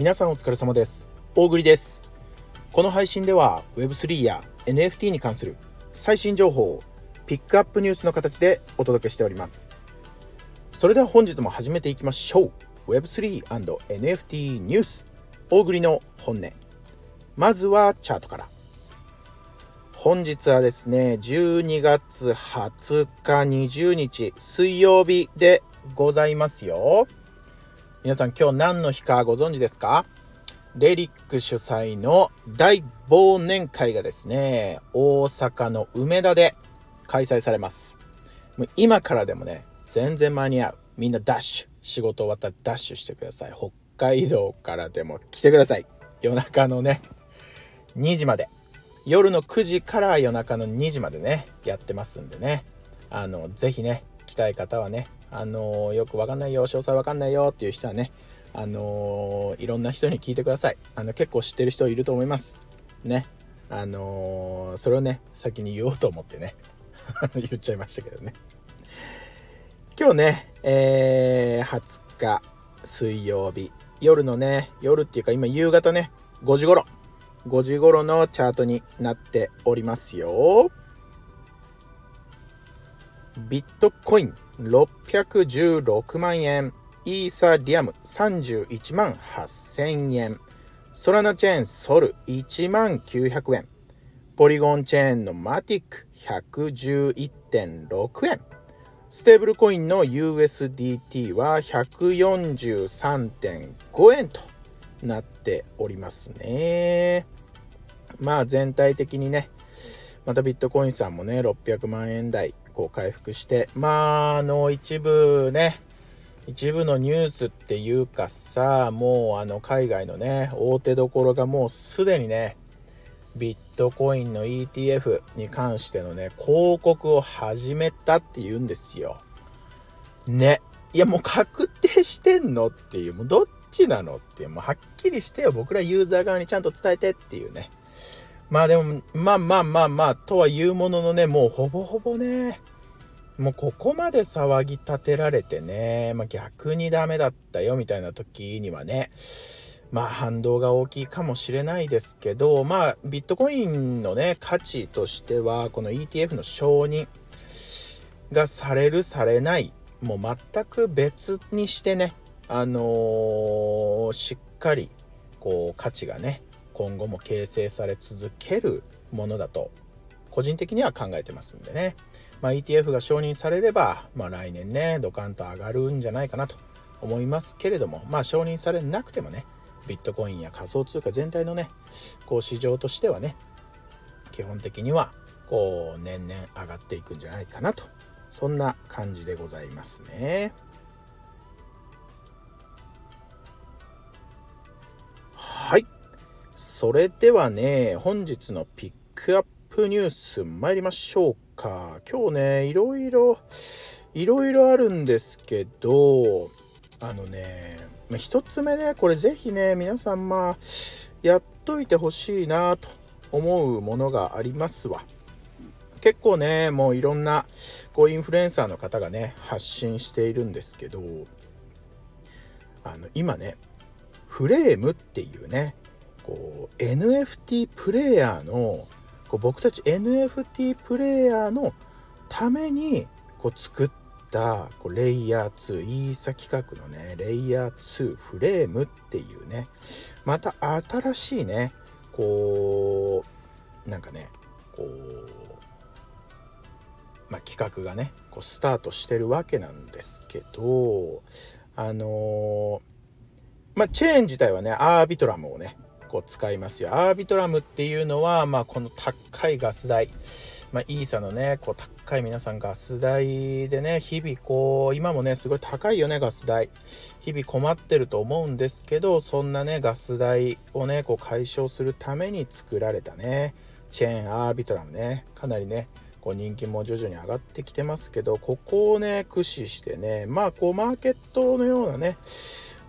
皆さんお疲れ様です。大栗です。この配信では Web3 や NFT に関する最新情報をピックアップニュースの形でお届けしております。それでは本日も始めていきましょう。Web3&NFT ニュース。大栗の本音。まずはチャートから。本日はですね12月20日20日水曜日でございますよ。皆さん今日何の日かご存知ですか？レリック主催の大忘年会がですね大阪の梅田で開催されます。もう今からでもね全然間に合う。みんなダッシュ。仕事終わったらダッシュしてください。北海道からでも来てください。夜中のね2時まで。夜の9時から夜中の2時までねやってますんでね。あのぜひね来たい方はねあのよくわかんないよ詳細わかんないよっていう人はねあのいろんな人に聞いてください。あの結構知ってる人いると思います。ね。あのそれをね先に言おうと思ってね。言っちゃいましたけどね。今日ねえー、20日水曜日。夜のね夜っていうか今夕方ね5時頃。5時頃のチャートになっておりますよ。ビットコイン616万円、イーサリアム31万8000円、ソラナチェーンソル1万900円、ポリゴンチェーンのマティック111.6円、ステーブルコインの USDT は143.5円となっておりますね。まあ全体的にね、またビットコインさんもね、600万円台こう回復してまああの一部ね一部のニュースっていうかさもうあの海外のね大手どころがもうすでにねビットコインの ETF に関してのね広告を始めたっていうんですよ。ね。いやもう確定してんのっていうもうどっちなのっていうもうはっきりしてよ僕らユーザー側にちゃんと伝えてっていうね。まあでもまあまあまあまあとは言うもののねもうほぼほぼねもうここまで騒ぎ立てられてね、まあ、逆にダメだったよみたいな時にはね、まあ反動が大きいかもしれないですけど、まあビットコインのね、価値としては、この ETF の承認がされる、されない、もう全く別にしてね、あのー、しっかり、こう価値がね、今後も形成され続けるものだと、個人的には考えてますんでね。まあ、ETF が承認されれば、まあ、来年ねドカンと上がるんじゃないかなと思いますけれども、まあ、承認されなくてもねビットコインや仮想通貨全体のねこう市場としてはね基本的にはこう年々上がっていくんじゃないかなとそんな感じでございますね。それではね本日のピックアップニュース参りましょうか。今日ね、いろいろ、いろいろあるんですけど、あのね、ま、1つ目ね、これぜひね、皆さんまあ、やっといてほしいなと思うものがありますわ。結構ね、もういろんなこうインフルエンサーの方がね、発信しているんですけど、あの今ね、フレームっていうね、こう NFT プレイヤーのこう僕たち NFT プレイヤーのためにこう作ったこうレイヤー2イーサ企画のねレイヤー2フレームっていうねまた新しいねこうなんかねこうまあ、企画がねこうスタートしてるわけなんですけどあのー、まあチェーン自体はねアービトラムをね構使いますよ。アービトラムっていうのは、まあ、この高いガス代、まあ、イーサのね、こう高い皆さんガス代でね、日々こう、今もね、すごい高いよね、ガス代。日々困ってると思うんですけど、そんなね、ガス代をね、こう解消するために作られたね、チェーンアービトラムね、かなりね、こう人気も徐々に上がってきてますけど、ここをね、駆使してね、まあ、こう、マーケットのようなね、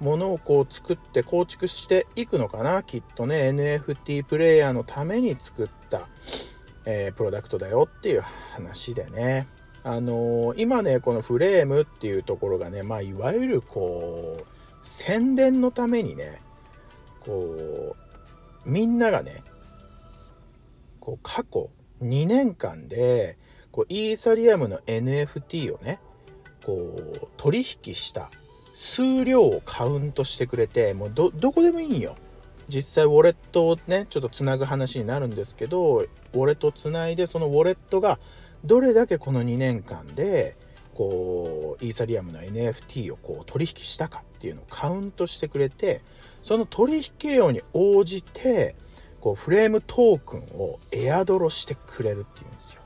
ものをこう作って構築していくのかなきっとね。NFT プレイヤーのために作った、えー、プロダクトだよっていう話でね。あのー、今ねこのフレームっていうところがねまあいわゆるこう宣伝のためにねこうみんながねこう過去2年間でこうイーサリアムの NFT をねこう取引した数量をカウントしてくれてもうどこでもいいんよ。実際ウォレットをねちょっとつなぐ話になるんですけどウォレットをつないでそのウォレットがどれだけこの2年間でこうイーサリアムの NFT をこう取引したかっていうのをカウントしてくれてその取引量に応じてこうフレームトークンをエアドロしてくれるっていうんですよ。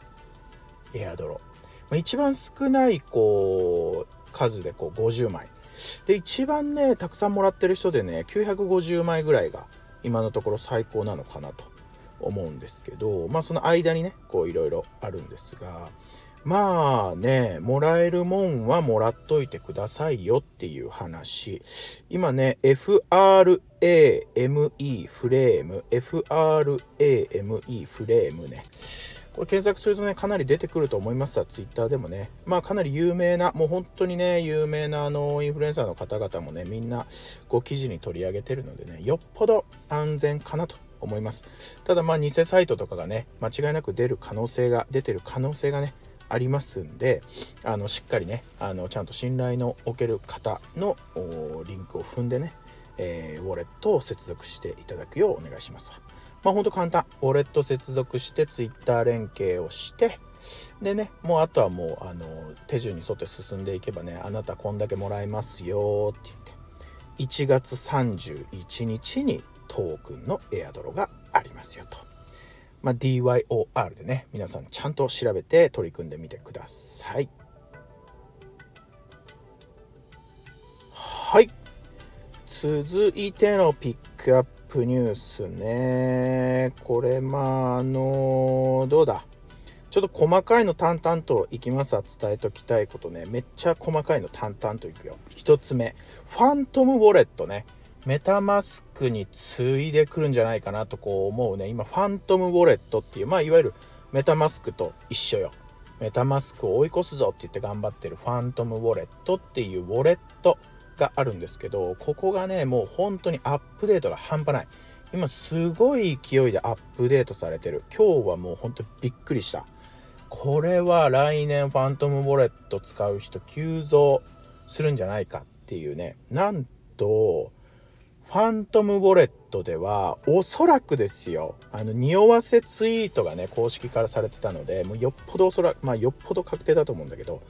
エアドロ、まあ、一番少ないこう数でこう50枚。で一番ねたくさんもらってる人でね950枚ぐらいが今のところ最高なのかなと思うんですけどまあその間にねこういろいろあるんですがまあねもらえるもんはもらっといてくださいよっていう話。今ね FRAME フレーム FRAME フレームね。これ検索するとね、かなり出てくると思いますわ、ツイッターでもね。まあかなり有名な、もう本当にね、有名なあのインフルエンサーの方々もね、みんなこう記事に取り上げてるのでね、よっぽど安全かなと思います。ただまあ偽サイトとかがね、間違いなく出る可能性が、出てる可能性がね、ありますんであのしっかりねあのちゃんと信頼のおける方のリンクを踏んでね、えー、ウォレットを接続していただくようお願いします。まあほんと簡単。ウォレット接続して Twitter 連携をして、でね、もうあとはもうあの手順に沿って進んでいけばね、あなたこんだけもらえますよって言って、1月31日にトークンのエアドロがありますよと。まあ、DYOR でね、皆さんちゃんと調べて取り組んでみてください。はい。続いてのピックアップププニュースね。これ、まあ、あのどうだ？ちょっと細かいの淡々といきますわ。伝えときたいことね。めっちゃ細かいの淡々といくよ。1つ目。ファントムウォレットね。メタマスクに次いでくるんじゃないかなとこう思うね。今、ファントムウォレットっていう、まあ、いわゆるメタマスクと一緒よ。メタマスクを追い越すぞって言って頑張ってるファントムウォレットっていうウォレットがあるんですけどここがねもう本当にアップデートが半端ない。今すごい勢いでアップデートされてる。今日はもう本当にびっくりした。これは来年ファントムウォレット使う人急増するんじゃないかっていうね。なんとファントムウォレットではおそらくですよ。あの匂わせツイートがね公式からされてたのでもうよっぽどおそらくまあよっぽど確定だと思うんだけど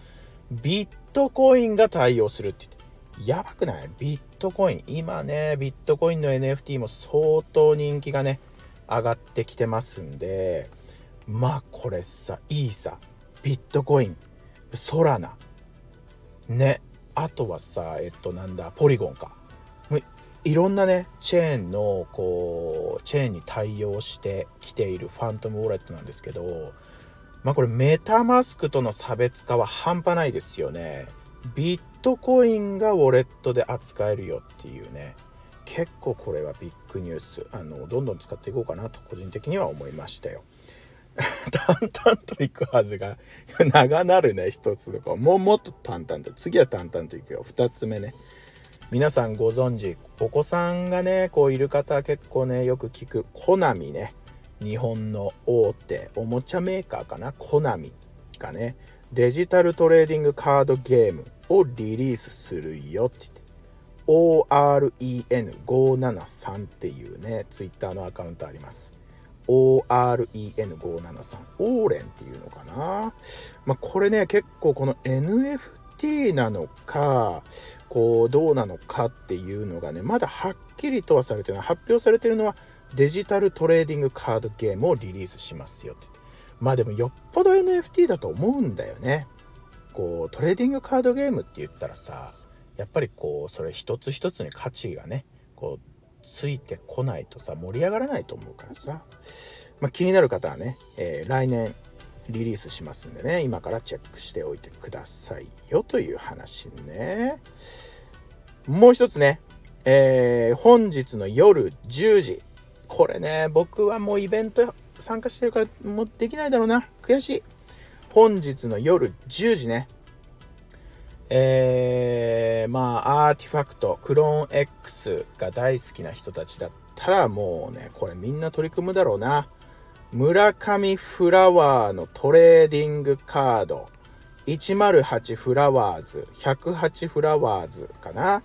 ビットコインが対応するって言ってやばくない？ビットコイン。今ね、ビットコインの NFT も相当人気がね、上がってきてますんで、まあこれさ、いいさ、ビットコイン、ソラナ、ね、あとはさ、えっとなんだ、ポリゴンか。いろんなね、チェーンの、こう、チェーンに対応してきているファントムウォレットなんですけど、まあこれメタマスクとの差別化は半端ないですよね。ビットコインがウォレットで扱えるよっていうね。結構これはビッグニュース。あのどんどん使っていこうかなと個人的には思いましたよ。淡々といくはずが長なるね一つとか。もうもっと淡々と。次は淡々といくよ。2つ目ね。皆さんご存知お子さんがねこういる方結構ねよく聞くコナミね。日本の大手おもちゃメーカーかな？コナミがね。デジタルトレーディングカードゲームをリリースするよって言って。OREN573 っていうねツイッターのアカウントあります。OREN573 オーレンっていうのかな？まあこれね結構この NFT なのかこうどうなのかっていうのがねまだはっきりとはされてない。発表されてるのはデジタルトレーディングカードゲームをリリースしますよって。まあでもよっぽど NFT だと思うんだよね。こうトレーディングカードゲームって言ったらさやっぱりこうそれ一つ一つに価値がねこうついてこないとさ盛り上がらないと思うからさ、まあ、気になる方はね、えー、来年リリースしますんでね今からチェックしておいてくださいよという話ね。もう一つね、えー、本日の夜10時。これね僕はもうイベント参加してるからもうできないだろうな。悔しい。本日の夜10時ね。えー、まあ、アーティファクト、クローン X が大好きな人たちだっったらもうねこれみんな取り組むだろうな村上フラワーのトレーディングカード108フラワーズ108フラワーズかな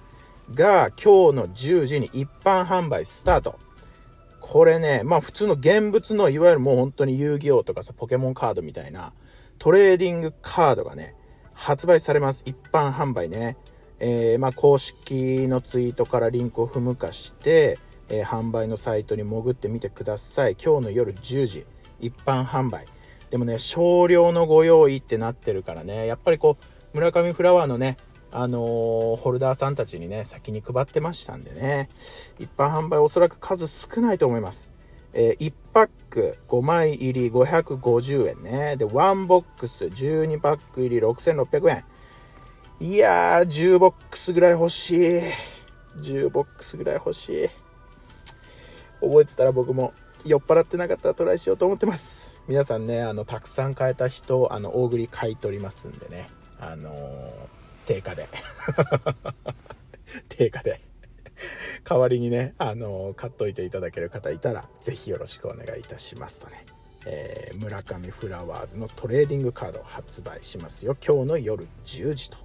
が今日の10時に一般販売スタートこれねまあ普通の現物のいわゆるもう本当に遊戯王とかさポケモンカードみたいなトレーディングカードがね発売されます。一般販売ね。えー、まあ、公式のツイートからリンクを踏むかして、えー、販売のサイトに潜ってみてください。今日の夜10時一般販売。でもね少量のご用意ってなってるからね。やっぱりこう村上フラワーのねあのー、ホルダーさんたちにね先に配ってましたんでね一般販売おそらく数少ないと思いますえー、1パック5枚入り550円ねで1ボックス12パック入り6600円いやー、10ボックスぐらい欲しい。10ボックスぐらい欲しい。覚えてたら僕も酔っ払ってなかったらトライしようと思ってます。皆さんね、あの、たくさん買えた人、あの、大栗買い取りますんでね。あのー、定価で。定価で。代わりにね、あのー、買っといていただける方いたら、是非よろしくお願いいたしますとね。えー、村上フラワーズのトレーディングカードを発売しますよ。今日の夜10時と。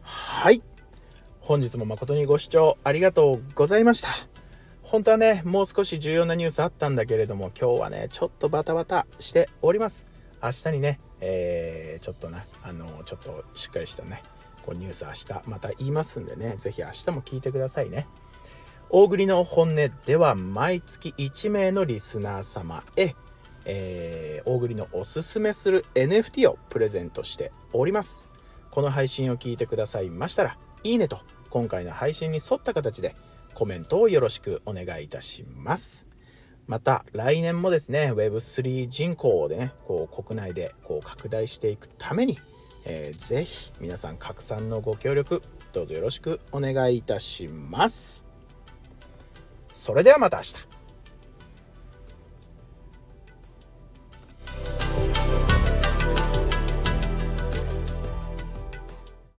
はい本日も誠にご視聴ありがとうございました本当はねもう少し重要なニュースあったんだけれども今日はねちょっとバタバタしております明日にね、えー、ちょっとねあのちょっとしっかりしたねこうニュース明日また言いますんでね是非明日も聞いてくださいね大栗の本音では毎月1名のリスナー様へ、えー、大栗のおすすめする NFT をプレゼントしておりますこの配信を聞いてくださいましたら、いいねと今回の配信に沿った形でコメントをよろしくお願いいたします。また来年もですね Web3 人口をねこう国内でこう拡大していくために、えー、ぜひ皆さん拡散のご協力どうぞよろしくお願いいたします。それではまた明日。